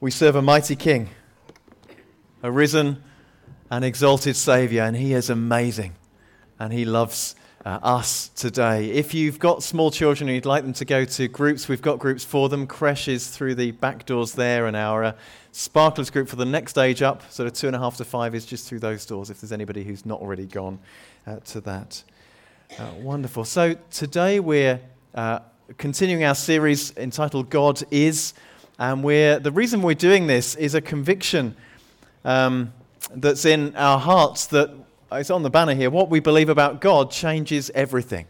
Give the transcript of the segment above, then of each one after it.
We serve a mighty King, a risen and exalted Savior, and He is amazing. And He loves uh, us today. If you've got small children and you'd like them to go to groups, we've got groups for them. Creches through the back doors there, and our uh, Sparklers group for the next age up, sort of two and a half to five, is just through those doors if there's anybody who's not already gone uh, to that. Uh, wonderful. So today we're uh, continuing our series entitled God Is. And we're, the reason we're doing this is a conviction um, that's in our hearts that it's on the banner here. What we believe about God changes everything.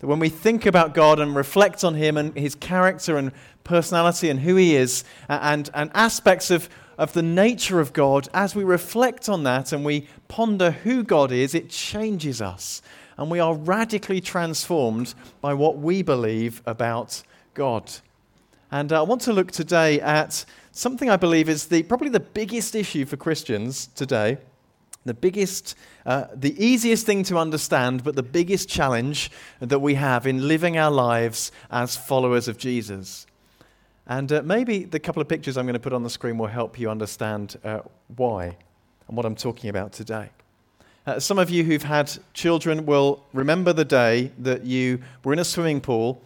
That when we think about God and reflect on Him and His character and personality and who He is, and, and aspects of, of the nature of God, as we reflect on that and we ponder who God is, it changes us. And we are radically transformed by what we believe about God. And I want to look today at something I believe is the, probably the biggest issue for Christians today. The biggest, uh, the easiest thing to understand, but the biggest challenge that we have in living our lives as followers of Jesus. And uh, maybe the couple of pictures I'm going to put on the screen will help you understand uh, why and what I'm talking about today. Uh, some of you who've had children will remember the day that you were in a swimming pool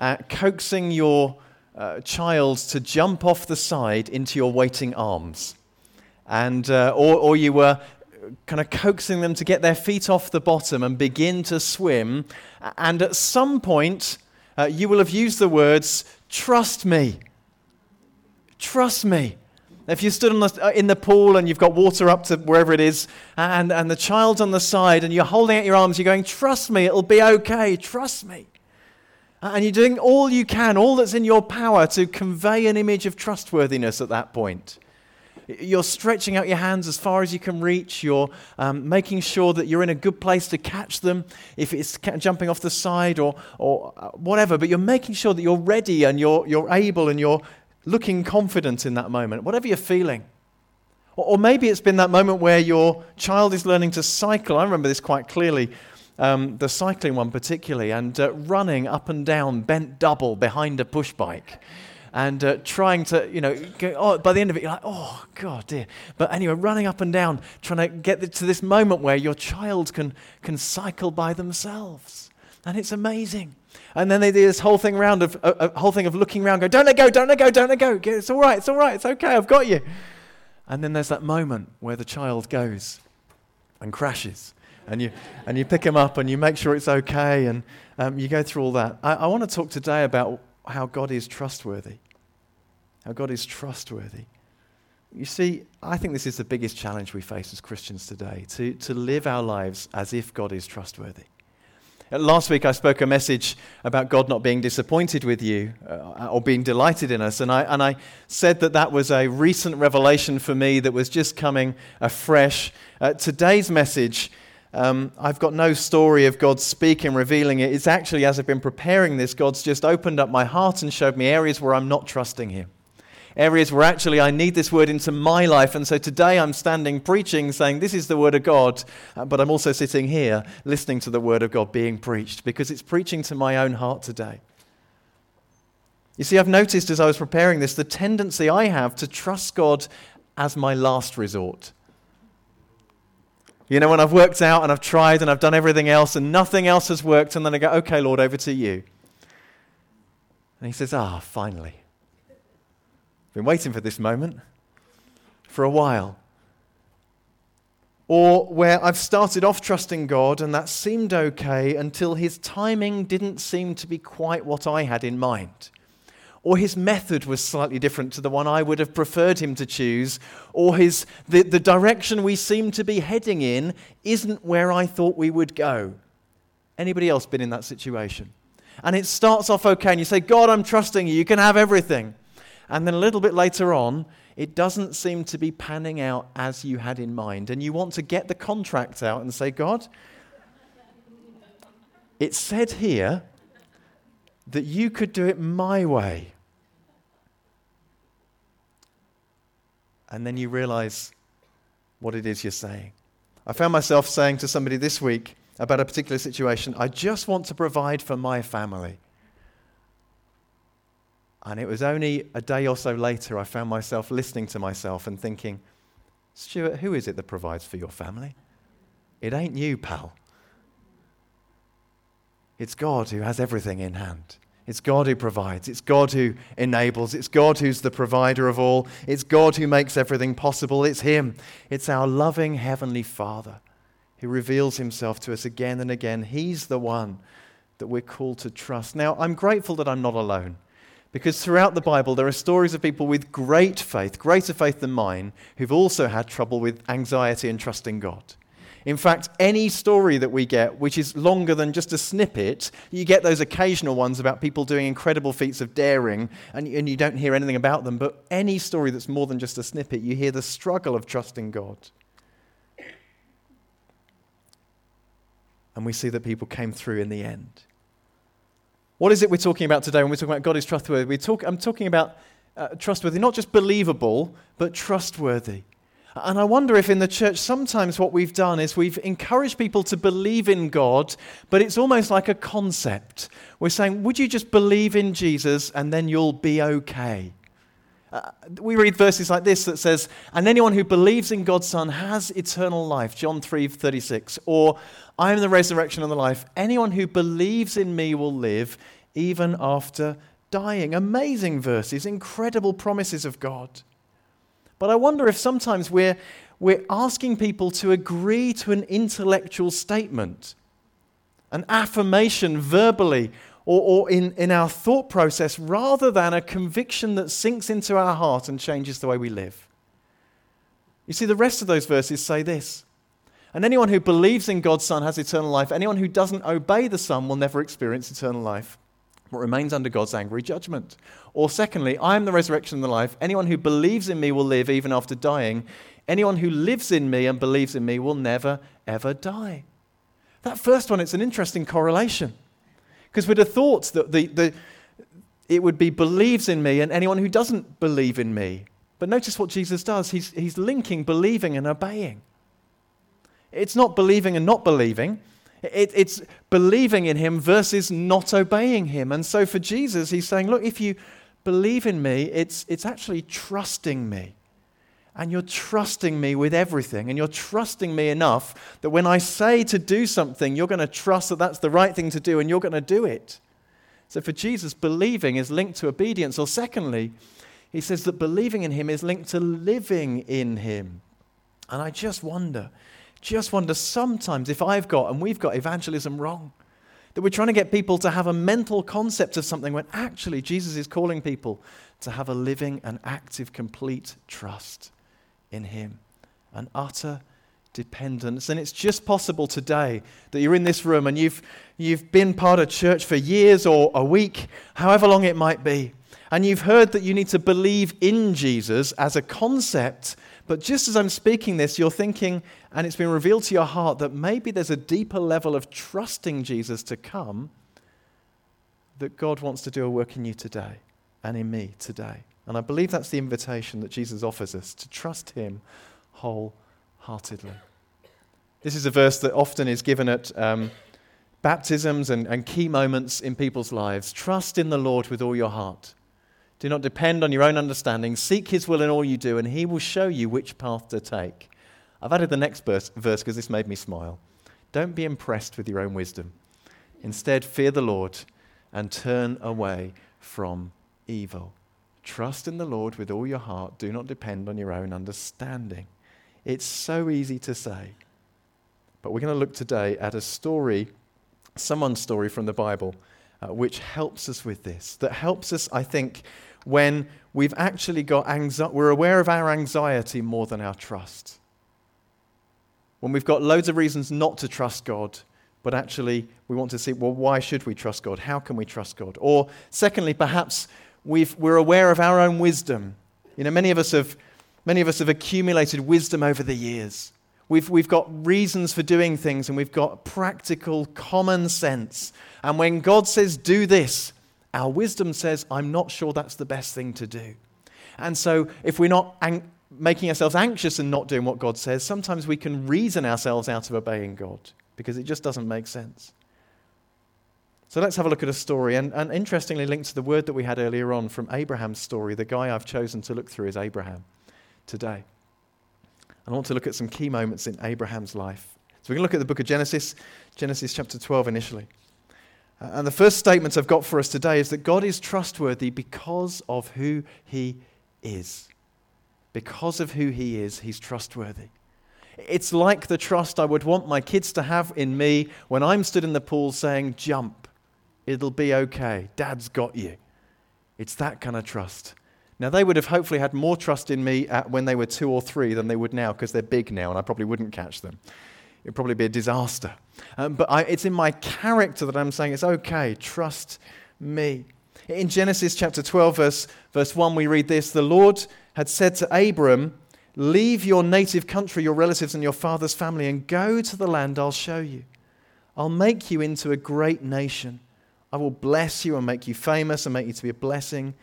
uh, coaxing your uh, child to jump off the side into your waiting arms. And, uh, or, or you were kind of coaxing them to get their feet off the bottom and begin to swim. And at some point, uh, you will have used the words, trust me. Trust me. If you stood the, uh, in the pool and you've got water up to wherever it is, and, and the child's on the side, and you're holding out your arms, you're going, Trust me, it'll be okay. Trust me. And you're doing all you can, all that's in your power to convey an image of trustworthiness at that point. You're stretching out your hands as far as you can reach. You're um, making sure that you're in a good place to catch them if it's jumping off the side or, or uh, whatever. But you're making sure that you're ready and you're, you're able and you're looking confident in that moment, whatever you're feeling. Or, or maybe it's been that moment where your child is learning to cycle. I remember this quite clearly um, the cycling one particularly, and uh, running up and down bent double behind a push bike. And uh, trying to, you know, go, oh, by the end of it, you're like, oh, God, dear. But anyway, running up and down, trying to get to this moment where your child can, can cycle by themselves. And it's amazing. And then they do this whole thing around of a, a, whole thing of looking around, go, don't let go, don't let go, don't let go. It's all right, it's all right, it's okay, I've got you. And then there's that moment where the child goes and crashes and you, and you pick them up and you make sure it's okay and um, you go through all that. I, I want to talk today about how God is trustworthy. How God is trustworthy. You see, I think this is the biggest challenge we face as Christians today to, to live our lives as if God is trustworthy. Uh, last week, I spoke a message about God not being disappointed with you uh, or being delighted in us. And I, and I said that that was a recent revelation for me that was just coming afresh. Uh, today's message um, I've got no story of God speaking, revealing it. It's actually, as I've been preparing this, God's just opened up my heart and showed me areas where I'm not trusting Him. Areas where actually I need this word into my life. And so today I'm standing preaching, saying, This is the word of God. Uh, but I'm also sitting here listening to the word of God being preached because it's preaching to my own heart today. You see, I've noticed as I was preparing this the tendency I have to trust God as my last resort. You know, when I've worked out and I've tried and I've done everything else and nothing else has worked, and then I go, okay, Lord, over to you. And he says, ah, finally. I've been waiting for this moment for a while. Or where I've started off trusting God and that seemed okay until his timing didn't seem to be quite what I had in mind or his method was slightly different to the one I would have preferred him to choose, or his, the, the direction we seem to be heading in isn't where I thought we would go. Anybody else been in that situation? And it starts off okay, and you say, God, I'm trusting you, you can have everything. And then a little bit later on, it doesn't seem to be panning out as you had in mind. And you want to get the contract out and say, God, it said here that you could do it my way. And then you realize what it is you're saying. I found myself saying to somebody this week about a particular situation, I just want to provide for my family. And it was only a day or so later I found myself listening to myself and thinking, Stuart, who is it that provides for your family? It ain't you, pal. It's God who has everything in hand. It's God who provides. It's God who enables. It's God who's the provider of all. It's God who makes everything possible. It's Him. It's our loving Heavenly Father who reveals Himself to us again and again. He's the one that we're called to trust. Now, I'm grateful that I'm not alone because throughout the Bible, there are stories of people with great faith, greater faith than mine, who've also had trouble with anxiety and trusting God. In fact, any story that we get, which is longer than just a snippet, you get those occasional ones about people doing incredible feats of daring, and, and you don't hear anything about them. But any story that's more than just a snippet, you hear the struggle of trusting God. And we see that people came through in the end. What is it we're talking about today when we're talking about God is trustworthy? We talk, I'm talking about uh, trustworthy, not just believable, but trustworthy. And I wonder if in the church sometimes what we've done is we've encouraged people to believe in God, but it's almost like a concept. We're saying, would you just believe in Jesus and then you'll be okay? Uh, we read verses like this that says, and anyone who believes in God's Son has eternal life, John 3 36. Or, I am the resurrection and the life. Anyone who believes in me will live even after dying. Amazing verses, incredible promises of God. But I wonder if sometimes we're, we're asking people to agree to an intellectual statement, an affirmation verbally or, or in, in our thought process, rather than a conviction that sinks into our heart and changes the way we live. You see, the rest of those verses say this. And anyone who believes in God's Son has eternal life. Anyone who doesn't obey the Son will never experience eternal life but remains under God's angry judgment. Or, secondly, I am the resurrection and the life. Anyone who believes in me will live even after dying. Anyone who lives in me and believes in me will never, ever die. That first one, it's an interesting correlation. Because we'd have thought that the, the, it would be believes in me and anyone who doesn't believe in me. But notice what Jesus does. He's, he's linking believing and obeying. It's not believing and not believing. It, it's believing in him versus not obeying him. And so for Jesus, he's saying, look, if you believe in me, it's, it's actually trusting me. And you're trusting me with everything. And you're trusting me enough that when I say to do something, you're going to trust that that's the right thing to do and you're going to do it. So for Jesus, believing is linked to obedience. Or secondly, he says that believing in him is linked to living in him. And I just wonder just wonder sometimes if I've got and we've got evangelism wrong. That we're trying to get people to have a mental concept of something when actually Jesus is calling people to have a living and active, complete trust in Him, an utter dependence. And it's just possible today that you're in this room and you've, you've been part of church for years or a week, however long it might be, and you've heard that you need to believe in Jesus as a concept but just as I'm speaking this, you're thinking, and it's been revealed to your heart, that maybe there's a deeper level of trusting Jesus to come that God wants to do a work in you today and in me today. And I believe that's the invitation that Jesus offers us to trust Him wholeheartedly. This is a verse that often is given at um, baptisms and, and key moments in people's lives. Trust in the Lord with all your heart do not depend on your own understanding. Seek his will in all you do, and he will show you which path to take. I've added the next verse because this made me smile. Don't be impressed with your own wisdom. Instead, fear the Lord and turn away from evil. Trust in the Lord with all your heart. Do not depend on your own understanding. It's so easy to say. But we're going to look today at a story, someone's story from the Bible, uh, which helps us with this. That helps us, I think, when we've actually got anxiety, we're aware of our anxiety more than our trust. When we've got loads of reasons not to trust God, but actually we want to see, well, why should we trust God? How can we trust God? Or, secondly, perhaps we are aware of our own wisdom. You know, many of us have, many of us have accumulated wisdom over the years. We've, we've got reasons for doing things and we've got practical common sense. And when God says, do this, our wisdom says, I'm not sure that's the best thing to do. And so, if we're not making ourselves anxious and not doing what God says, sometimes we can reason ourselves out of obeying God because it just doesn't make sense. So let's have a look at a story. And, and interestingly, linked to the word that we had earlier on from Abraham's story, the guy I've chosen to look through is Abraham today. I want to look at some key moments in Abraham's life. So we're going to look at the book of Genesis, Genesis chapter 12 initially. Uh, and the first statement I've got for us today is that God is trustworthy because of who he is. Because of who he is, he's trustworthy. It's like the trust I would want my kids to have in me when I'm stood in the pool saying, Jump, it'll be okay. Dad's got you. It's that kind of trust. Now, they would have hopefully had more trust in me when they were two or three than they would now because they're big now and I probably wouldn't catch them. It would probably be a disaster. Um, but I, it's in my character that I'm saying it's okay, trust me. In Genesis chapter 12, verse, verse 1, we read this The Lord had said to Abram, Leave your native country, your relatives, and your father's family, and go to the land I'll show you. I'll make you into a great nation. I will bless you and make you famous and make you to be a blessing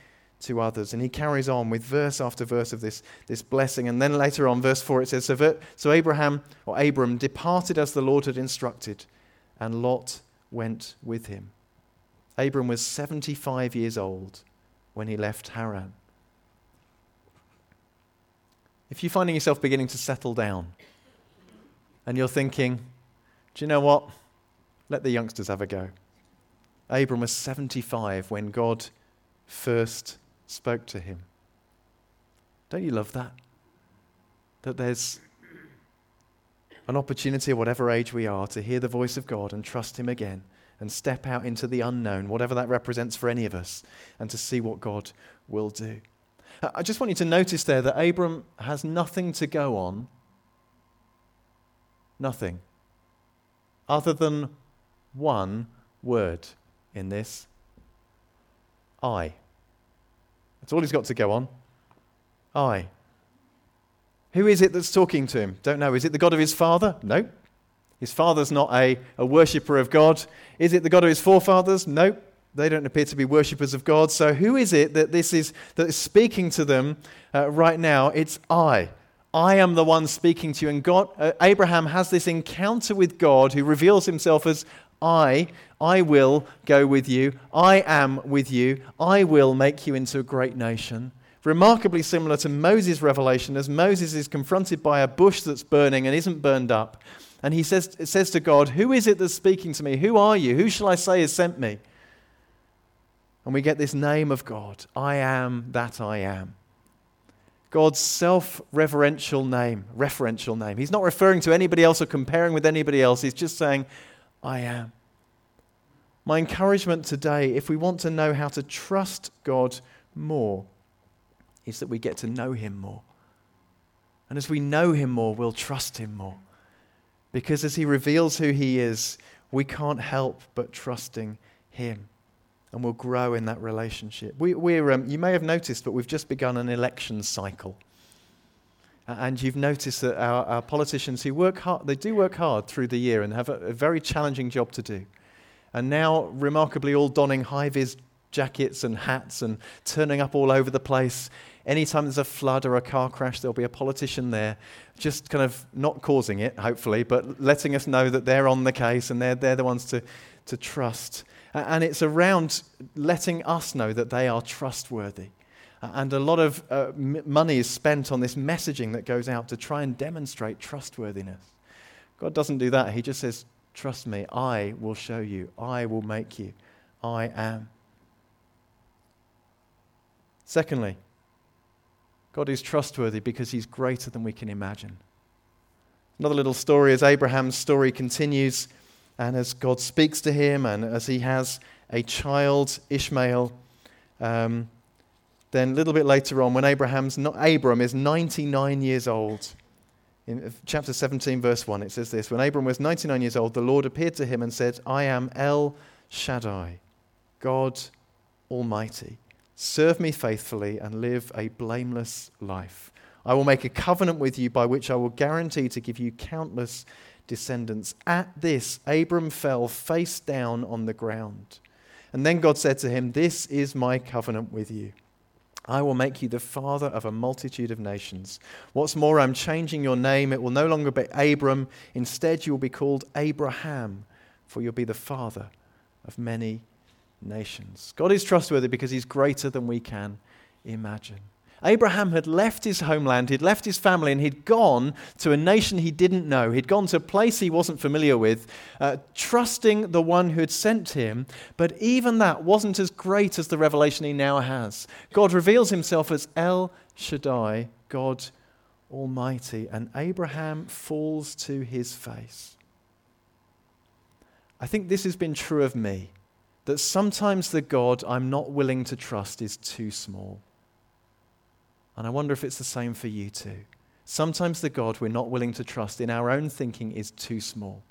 to others. And he carries on with verse after verse of this, this blessing. And then later on, verse 4, it says so, so Abraham, or Abram, departed as the Lord had instructed, and Lot went with him. Abram was 75 years old when he left Haran. If you're finding yourself beginning to settle down and you're thinking, do you know what? Let the youngsters have a go. Abram was 75 when God first spoke to him. Don't you love that? That there's an opportunity at whatever age we are to hear the voice of God and trust Him again and step out into the unknown, whatever that represents for any of us, and to see what God will do. I just want you to notice there that Abram has nothing to go on, nothing, other than one word in this I. That's all he's got to go on. I. Who is it that's talking to him? Don't know. Is it the God of his father? No. His father's not a, a worshipper of God. Is it the God of his forefathers? No. They don't appear to be worshippers of God. So who is it that this is that is speaking to them uh, right now? It's I. I am the one speaking to you. And God, uh, Abraham has this encounter with God who reveals himself as I, I will go with you. I am with you. I will make you into a great nation. Remarkably similar to Moses' revelation, as Moses is confronted by a bush that's burning and isn't burned up. And he says, says to God, Who is it that's speaking to me? Who are you? Who shall I say has sent me? And we get this name of God I am that I am. God's self reverential name, referential name. He's not referring to anybody else or comparing with anybody else. He's just saying, I am. My encouragement today, if we want to know how to trust God more, is that we get to know Him more. And as we know Him more, we'll trust Him more. Because as He reveals who He is, we can't help but trusting Him. And we'll grow in that relationship. We, are um, you may have noticed, but we've just begun an election cycle. And you've noticed that our, our, politicians who work hard, they do work hard through the year and have a, a very challenging job to do. And now, remarkably, all donning high vis jackets and hats and turning up all over the place. Anytime there's a flood or a car crash, there'll be a politician there, just kind of not causing it, hopefully, but letting us know that they're on the case and they're, they're the ones to, to trust. And it's around letting us know that they are trustworthy. And a lot of uh, m- money is spent on this messaging that goes out to try and demonstrate trustworthiness. God doesn't do that. He just says, Trust me, I will show you, I will make you. I am. Secondly, God is trustworthy because he's greater than we can imagine. Another little story as Abraham's story continues, and as God speaks to him, and as he has a child, Ishmael. Um, then a little bit later on, when Abraham's not, Abram is 99 years old, in chapter 17, verse 1, it says this When Abram was 99 years old, the Lord appeared to him and said, I am El Shaddai, God Almighty. Serve me faithfully and live a blameless life. I will make a covenant with you by which I will guarantee to give you countless descendants. At this, Abram fell face down on the ground. And then God said to him, This is my covenant with you. I will make you the father of a multitude of nations. What's more, I'm changing your name. It will no longer be Abram. Instead, you will be called Abraham, for you'll be the father of many nations. God is trustworthy because he's greater than we can imagine. Abraham had left his homeland, he'd left his family, and he'd gone to a nation he didn't know. He'd gone to a place he wasn't familiar with, uh, trusting the one who had sent him. But even that wasn't as great as the revelation he now has. God reveals himself as El Shaddai, God Almighty, and Abraham falls to his face. I think this has been true of me that sometimes the God I'm not willing to trust is too small. And I wonder if it's the same for you too. Sometimes the God we're not willing to trust in our own thinking is too small.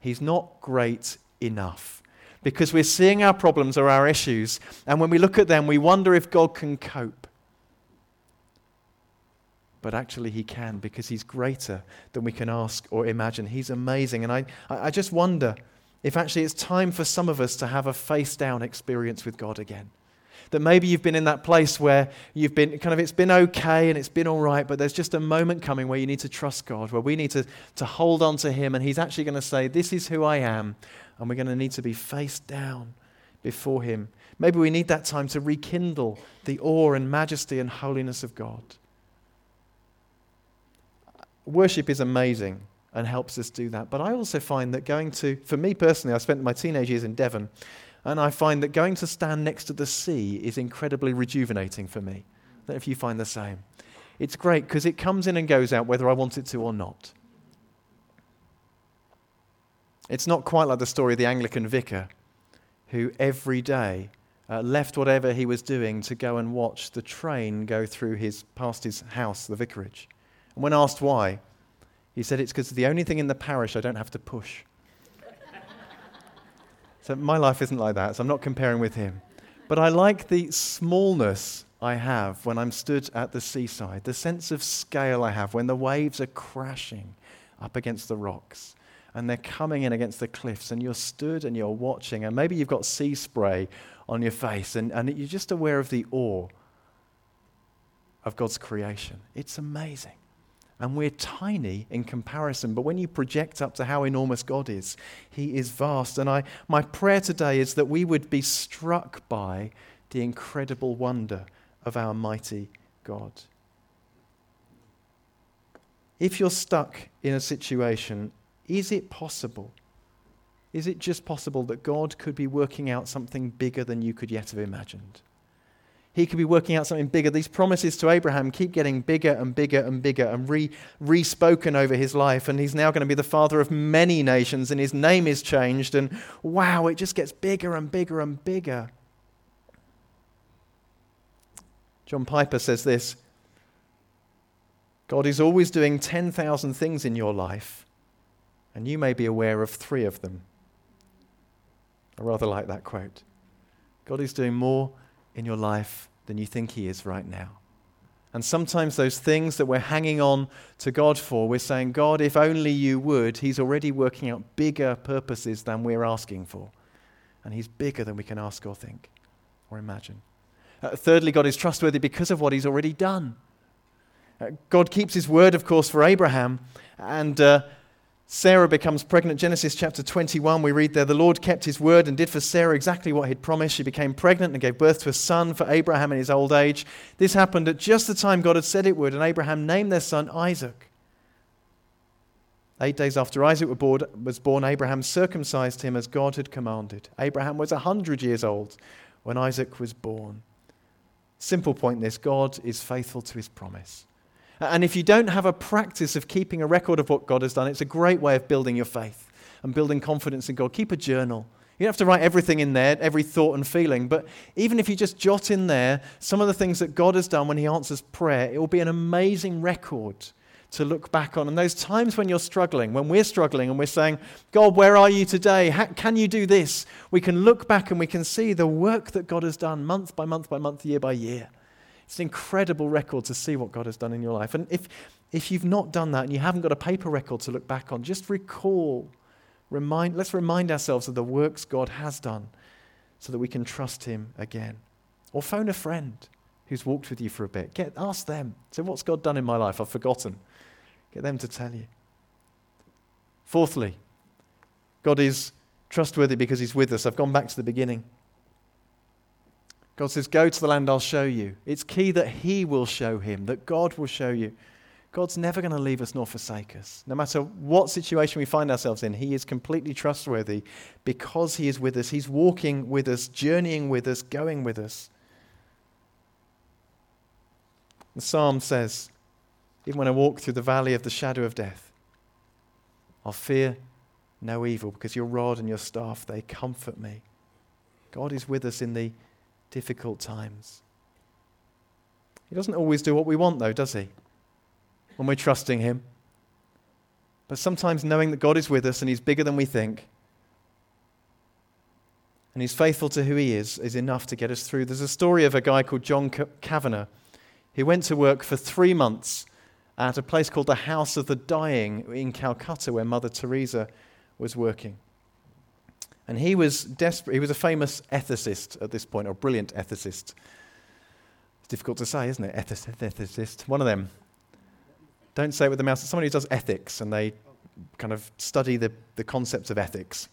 He's not great enough because we're seeing our problems or our issues, and when we look at them, we wonder if God can cope. But actually, He can because He's greater than we can ask or imagine. He's amazing. And I, I just wonder if actually it's time for some of us to have a face down experience with God again. That maybe you've been in that place where you've been kind of, it's been okay and it's been all right, but there's just a moment coming where you need to trust God, where we need to, to hold on to Him, and He's actually going to say, This is who I am, and we're going to need to be face down before Him. Maybe we need that time to rekindle the awe and majesty and holiness of God. Worship is amazing and helps us do that. But I also find that going to, for me personally, I spent my teenage years in Devon, and I find that going to stand next to the sea is incredibly rejuvenating for me. I don't know if you find the same. It's great because it comes in and goes out whether I want it to or not. It's not quite like the story of the Anglican vicar who every day uh, left whatever he was doing to go and watch the train go through his, past his house, the vicarage. And when asked why, he said, It's because the only thing in the parish I don't have to push. So my life isn't like that, so I'm not comparing with him. But I like the smallness I have when I'm stood at the seaside, the sense of scale I have when the waves are crashing up against the rocks and they're coming in against the cliffs, and you're stood and you're watching, and maybe you've got sea spray on your face, and, and you're just aware of the awe of God's creation. It's amazing and we're tiny in comparison. But when you project up to how enormous God is, He is vast. And I, my prayer today is that we would be struck by the incredible wonder of our mighty God. If you're stuck in a situation, is it possible? Is it just possible that God could be working out something bigger than you could yet have imagined? He could be working out something bigger. These promises to Abraham keep getting bigger and bigger and bigger and re spoken over his life. And he's now going to be the father of many nations, and his name is changed. And wow, it just gets bigger and bigger and bigger. John Piper says this God is always doing 10,000 things in your life, and you may be aware of three of them. I rather like that quote. God is doing more in your life than you think He is right now. And sometimes those things that we're hanging on to God for, we're saying, God, if only you would, He's already working out bigger purposes than we're asking for. And He's bigger than we can ask or think or imagine. Uh, thirdly, God is trustworthy because of what He's already done. Uh, God keeps His word, of course, for Abraham. And uh, Sarah becomes pregnant. Genesis chapter 21, we read there, the Lord kept his word and did for Sarah exactly what he'd promised. She became pregnant and gave birth to a son for Abraham in his old age. This happened at just the time God had said it would, and Abraham named their son Isaac. Eight days after Isaac was born, Abraham circumcised him as God had commanded. Abraham was a 100 years old when Isaac was born. Simple point this God is faithful to his promise. And if you don't have a practice of keeping a record of what God has done, it's a great way of building your faith and building confidence in God. Keep a journal. You don't have to write everything in there, every thought and feeling, but even if you just jot in there some of the things that God has done when He answers prayer, it will be an amazing record to look back on. And those times when you're struggling, when we're struggling and we're saying, God, where are you today? How, can you do this? We can look back and we can see the work that God has done month by month by month, year by year. It's an incredible record to see what God has done in your life. And if, if you've not done that and you haven't got a paper record to look back on, just recall, remind, let's remind ourselves of the works God has done so that we can trust Him again. Or phone a friend who's walked with you for a bit. Get, ask them. Say, what's God done in my life? I've forgotten. Get them to tell you. Fourthly, God is trustworthy because he's with us. I've gone back to the beginning. God says, Go to the land I'll show you. It's key that he will show him, that God will show you. God's never going to leave us nor forsake us. No matter what situation we find ourselves in, He is completely trustworthy because He is with us. He's walking with us, journeying with us, going with us. The psalm says, Even when I walk through the valley of the shadow of death, I'll fear no evil because your rod and your staff, they comfort me. God is with us in the difficult times. He doesn't always do what we want, though, does He? when we're trusting Him. But sometimes knowing that God is with us and He's bigger than we think, and He's faithful to who He is, is enough to get us through. There's a story of a guy called John Kavanaugh. He went to work for three months at a place called the House of the Dying in Calcutta, where Mother Teresa was working. And he was desperate. He was a famous ethicist at this point, or brilliant ethicist. It's difficult to say, isn't it? Ethicist. One of them. Don't say it with the mouth. Somebody who does ethics and they kind of study the, the concepts of ethics.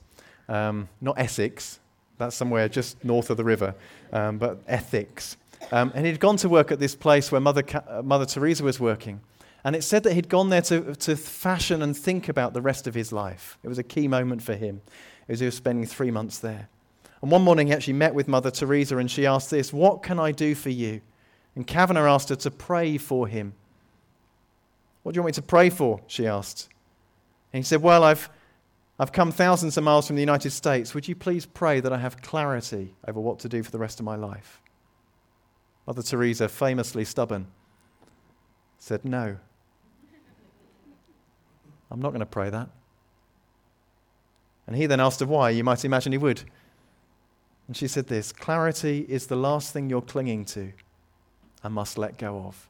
Um, not Essex, that's somewhere just north of the river, um, but ethics. Um, and he'd gone to work at this place where Mother, uh, Mother Teresa was working. And it said that he'd gone there to, to fashion and think about the rest of his life. It was a key moment for him as he was spending three months there. And one morning he actually met with Mother Teresa and she asked this What can I do for you? And Kavanaugh asked her to pray for him what do you want me to pray for? She asked. And he said, Well, I've, I've come thousands of miles from the United States. Would you please pray that I have clarity over what to do for the rest of my life? Mother Teresa, famously stubborn, said, No. I'm not going to pray that. And he then asked her why. You might imagine he would. And she said this Clarity is the last thing you're clinging to and must let go of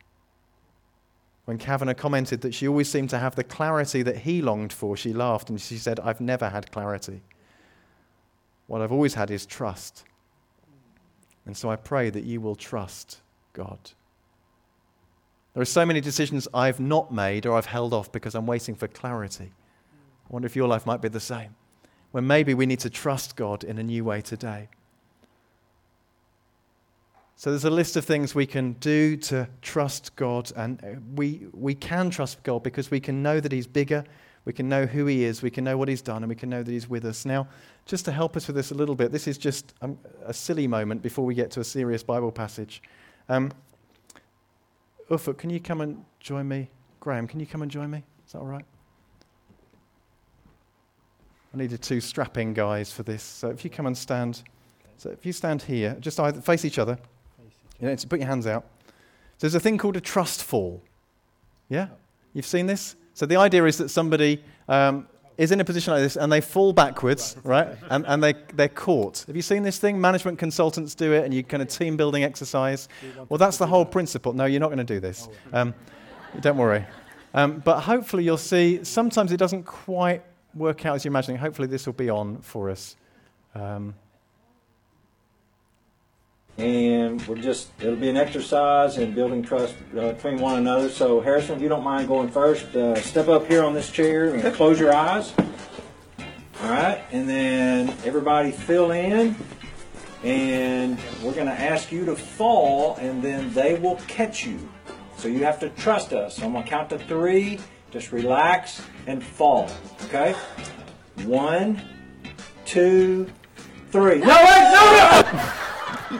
when Kavanaugh commented that she always seemed to have the clarity that he longed for, she laughed and she said, I've never had clarity. What I've always had is trust. And so I pray that you will trust God. There are so many decisions I've not made or I've held off because I'm waiting for clarity. I wonder if your life might be the same. When maybe we need to trust God in a new way today. So there's a list of things we can do to trust God, and uh, we, we can trust God because we can know that He's bigger, we can know who He is, we can know what He's done, and we can know that He's with us. Now, just to help us with this a little bit, this is just um, a silly moment before we get to a serious Bible passage. Um, Ufuk, can you come and join me? Graham, can you come and join me? Is that all right? I needed two strapping guys for this. So if you come and stand, so if you stand here, just either face each other. You know, put your hands out. So there's a thing called a trust fall. Yeah? You've seen this? So the idea is that somebody um, is in a position like this and they fall backwards, right? And, and they, they're caught. Have you seen this thing? Management consultants do it and you kind of team building exercise. Well, that's the whole principle. No, you're not going to do this. Um, don't worry. Um, but hopefully you'll see sometimes it doesn't quite work out as you're imagining. Hopefully this will be on for us. Um, and we're just it'll be an exercise in building trust uh, between one another. So Harrison, if you don't mind going first, uh, step up here on this chair and close your eyes. All right, and then everybody fill in, and we're going to ask you to fall, and then they will catch you. So you have to trust us. So I'm going to count to three. Just relax and fall. Okay. One, two, three. No, wait, no, no.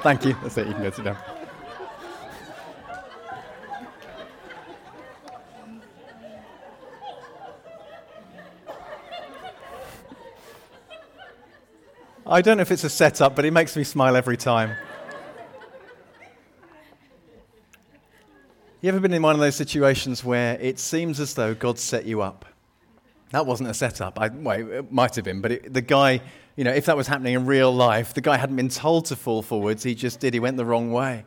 Thank you. That's it. You can go sit down. I don't know if it's a setup, but it makes me smile every time. You ever been in one of those situations where it seems as though God set you up? That wasn't a setup. I, well, it might have been, but it, the guy you know, if that was happening in real life, the guy hadn't been told to fall forwards, he just did, he went the wrong way.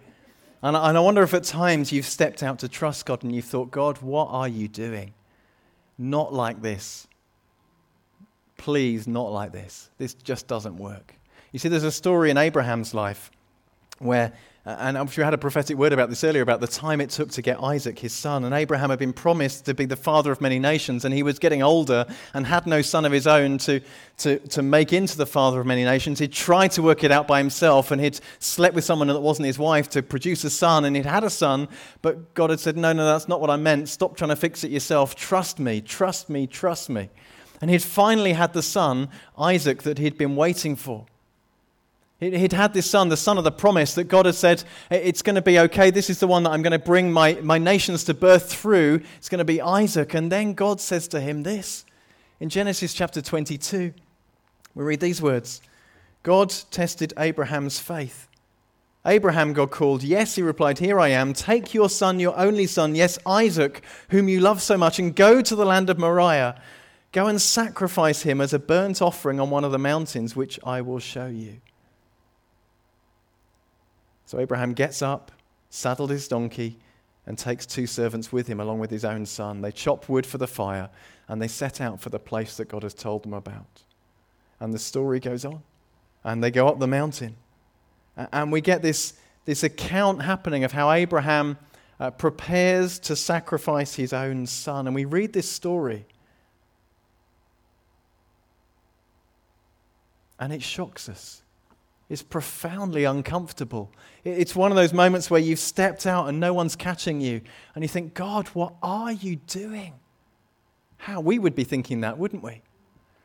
And I, and I wonder if at times you've stepped out to trust God and you've thought, God, what are you doing? Not like this. Please, not like this. This just doesn't work. You see, there's a story in Abraham's life where uh, And I'm sure I had a prophetic word about this earlier about the time it took to get Isaac, his son. And Abraham had been promised to be the father of many nations, and he was getting older and had no son of his own to, to, to make into the father of many nations. He'd tried to work it out by himself, and he'd slept with someone that wasn't his wife to produce a son, and he'd had a son, but God had said, No, no, that's not what I meant. Stop trying to fix it yourself. Trust me, trust me, trust me. And he'd finally had the son, Isaac, that he'd been waiting for. He'd had this son, the son of the promise, that God had said, It's going to be okay. This is the one that I'm going to bring my, my nations to birth through. It's going to be Isaac. And then God says to him this in Genesis chapter 22. We read these words God tested Abraham's faith. Abraham, God called. Yes, he replied, Here I am. Take your son, your only son, yes, Isaac, whom you love so much, and go to the land of Moriah. Go and sacrifice him as a burnt offering on one of the mountains, which I will show you. So Abraham gets up, saddled his donkey, and takes two servants with him along with his own son. They chop wood for the fire, and they set out for the place that God has told them about. And the story goes on. And they go up the mountain. And we get this, this account happening of how Abraham uh, prepares to sacrifice his own son. And we read this story. And it shocks us. It's profoundly uncomfortable. It's one of those moments where you've stepped out and no one's catching you, and you think, God, what are you doing? How? We would be thinking that, wouldn't we?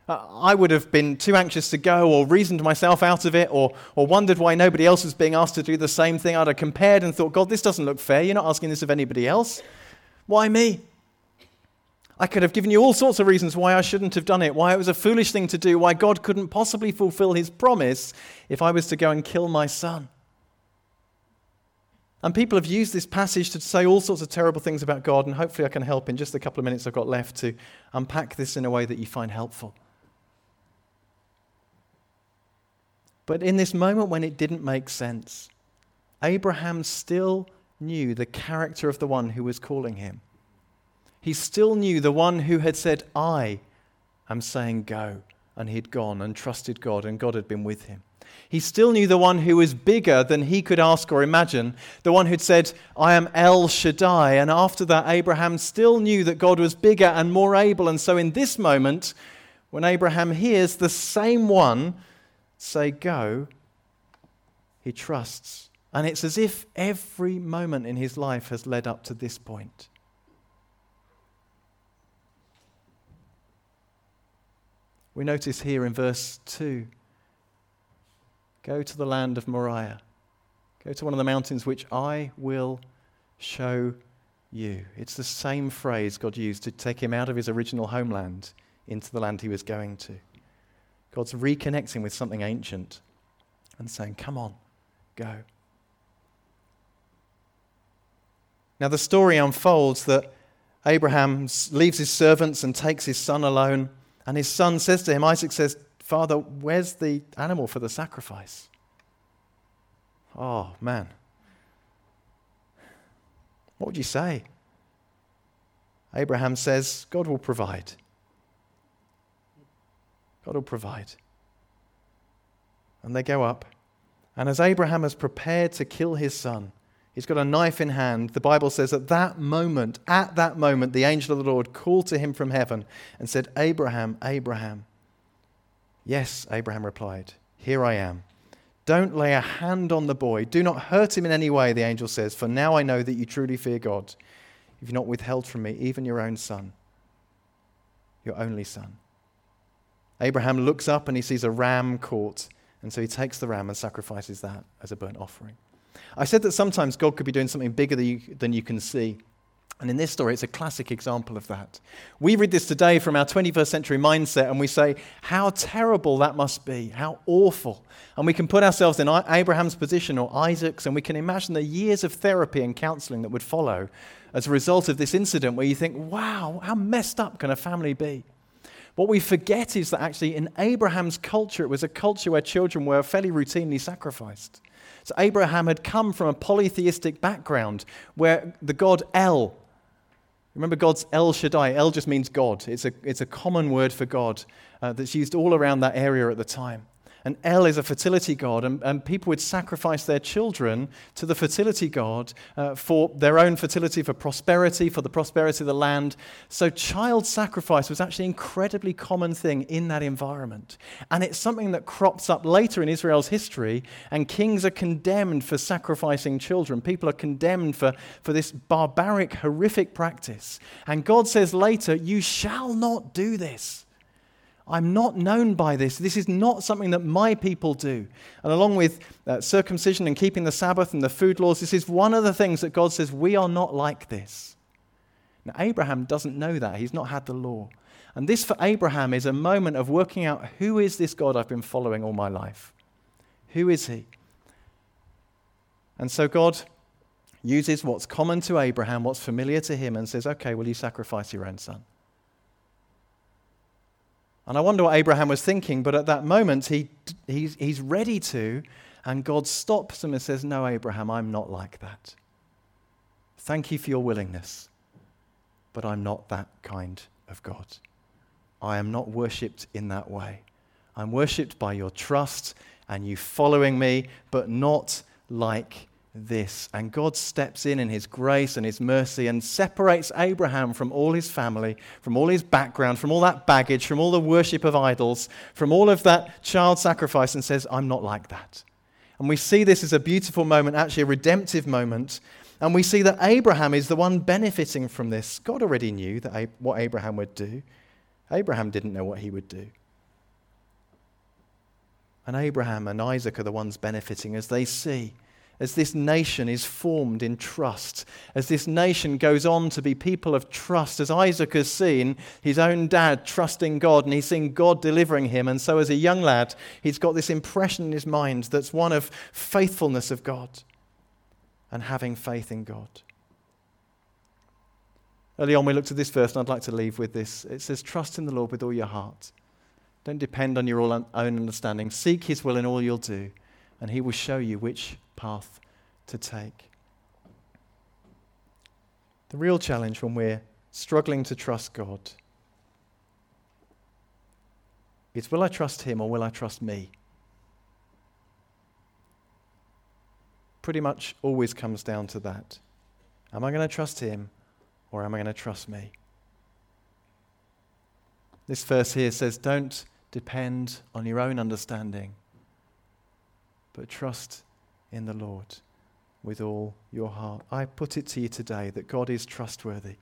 Uh, I would have been too anxious to go, or reasoned myself out of it, or, or wondered why nobody else was being asked to do the same thing. I'd have compared and thought, God, this doesn't look fair. You're not asking this of anybody else. Why me? I could have given you all sorts of reasons why I shouldn't have done it, why it was a foolish thing to do, why God couldn't possibly fulfill his promise if I was to go and kill my son. And people have used this passage to say all sorts of terrible things about God, and hopefully I can help in just the couple of minutes I've got left to unpack this in a way that you find helpful. But in this moment when it didn't make sense, Abraham still knew the character of the one who was calling him he still knew the one who had said, I am saying go. And he'd gone and trusted God, and God had been with him. He still knew the one who was bigger than he could ask or imagine, the one who'd said, I am El Shaddai. And after that, Abraham still knew that God was bigger and more able. And so, in this moment, when Abraham hears the same one say, Go, he trusts. And it's as if every moment in his life has led up to this point. We notice here in verse 2 Go to the land of Moriah. Go to one of the mountains which I will show you. It's the same phrase God used to take him out of his original homeland into the land he was going to. God's reconnecting with something ancient and saying, Come on, go. Now, the story unfolds that Abraham leaves his servants and takes his son alone and his son says to him, Isaac says, Father, where's the animal for the sacrifice? Oh, man. What would you say? Abraham says, God will provide. God will provide. And they go up. And as Abraham has prepared to kill his son, He's got a knife in hand. The Bible says at that moment, at that moment, the angel of the Lord called to him from heaven and said, Abraham, Abraham. Yes, Abraham replied, Here I am. Don't lay a hand on the boy. Do not hurt him in any way, the angel says, for now I know that you truly fear God. You've not withheld from me even your own son, your only son. Abraham looks up and he sees a ram caught, and so he takes the ram and sacrifices that as a burnt offering. I said that sometimes God could be doing something bigger than you, than you can see. And in this story, it's a classic example of that. We read this today from our 21st century mindset and we say, how terrible that must be, how awful. And we can put ourselves in Abraham's position or Isaac's and we can imagine the years of therapy and counseling that would follow as a result of this incident where you think, wow, how messed up can a family be? What we forget is that actually in Abraham's culture, it was a culture where children were fairly routinely sacrificed. So Abraham had come from a polytheistic background where the god El, remember God's El Shaddai, El just means God. It's a, it's a common word for God uh, that's used all around that area at the time. And El is a fertility god, and, and people would sacrifice their children to the fertility god uh, for their own fertility, for prosperity, for the prosperity of the land. So, child sacrifice was actually an incredibly common thing in that environment. And it's something that crops up later in Israel's history, and kings are condemned for sacrificing children. People are condemned for, for this barbaric, horrific practice. And God says later, You shall not do this. I'm not known by this. This is not something that my people do. And along with uh, circumcision and keeping the Sabbath and the food laws, this is one of the things that God says we are not like this. Now, Abraham doesn't know that. He's not had the law. And this for Abraham is a moment of working out who is this God I've been following all my life? Who is he? And so God uses what's common to Abraham, what's familiar to him, and says, okay, will you sacrifice your own son? And I wonder what Abraham was thinking, but at that moment, he, he's, he's ready to, and God stops him and says, No, Abraham, I'm not like that. Thank you for your willingness, but I'm not that kind of God. I am not worshipped in that way. I'm worshipped by your trust and you following me, but not like this. And God steps in in his grace and his mercy and separates Abraham from all his family, from all his background, from all that baggage, from all the worship of idols, from all of that child sacrifice, and says, I'm not like that. And we see this as a beautiful moment, actually a redemptive moment. And we see that Abraham is the one benefiting from this. God already knew that what Abraham would do. Abraham didn't know what he would do. And Abraham and Isaac are the ones benefiting as they see as this nation is formed in trust, as this nation goes on to be people of trust, as Isaac has seen his own dad trusting God and he's seen God delivering him. And so, as a young lad, he's got this impression in his mind that's one of faithfulness of God and having faith in God. Early on, we looked at this verse, and I'd like to leave with this. It says, Trust in the Lord with all your heart. Don't depend on your own understanding. Seek his will in all you'll do, and he will show you which path to take. The real challenge when we're struggling to trust God is will I trust Him or will I trust me? Pretty much always comes down to that. Am I going to trust Him or am I going to trust me? This verse here says, Don't depend on your own understanding, but trust in the Lord with all your heart. I put it to you today that God is trustworthy.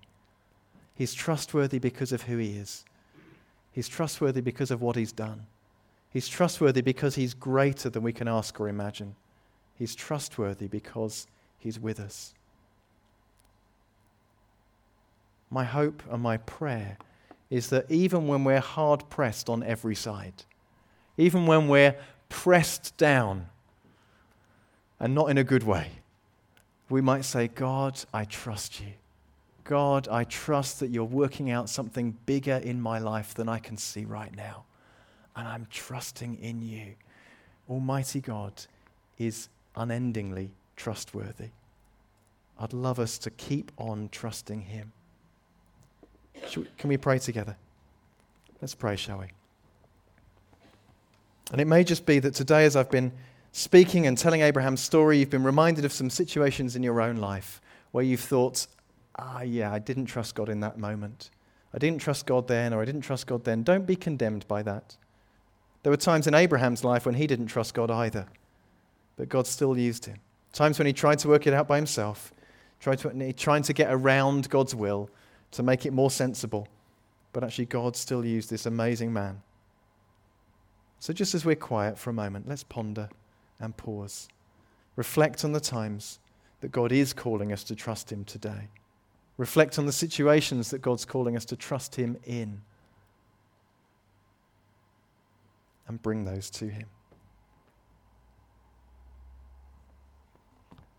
He's trustworthy because of who He is, He's trustworthy because of what He's done. He's trustworthy because He's greater than we can ask or imagine. He's trustworthy because He's with us. My hope and my prayer is that even when we're hard pressed on every side, even when we're pressed down and not in a good way. We might say, God, I trust you. God, I trust that you're working out something bigger in my life than I can see right now. And I'm trusting in you. Almighty God is unendingly trustworthy. I'd love us to keep on trusting him. We, can we pray together? Let's pray, shall we? And it may just be that today, as I've been speaking and telling Abraham's story, you've been reminded of some situations in your own life where you've thought, ah, yeah, I didn't trust God in that moment. I didn't trust God then, or I didn't trust God then. Don't be condemned by that. There were times in Abraham's life when he didn't trust God either, but God still used him. Times when he tried to work it out by himself, tried to, trying to get around God's will to make it more sensible, but actually God still used this amazing man. So just as we're quiet for a moment, let's ponder and pause. Reflect on the times that God is calling us to trust Him today. Reflect on the situations that God's calling us to trust Him in. And bring those to Him.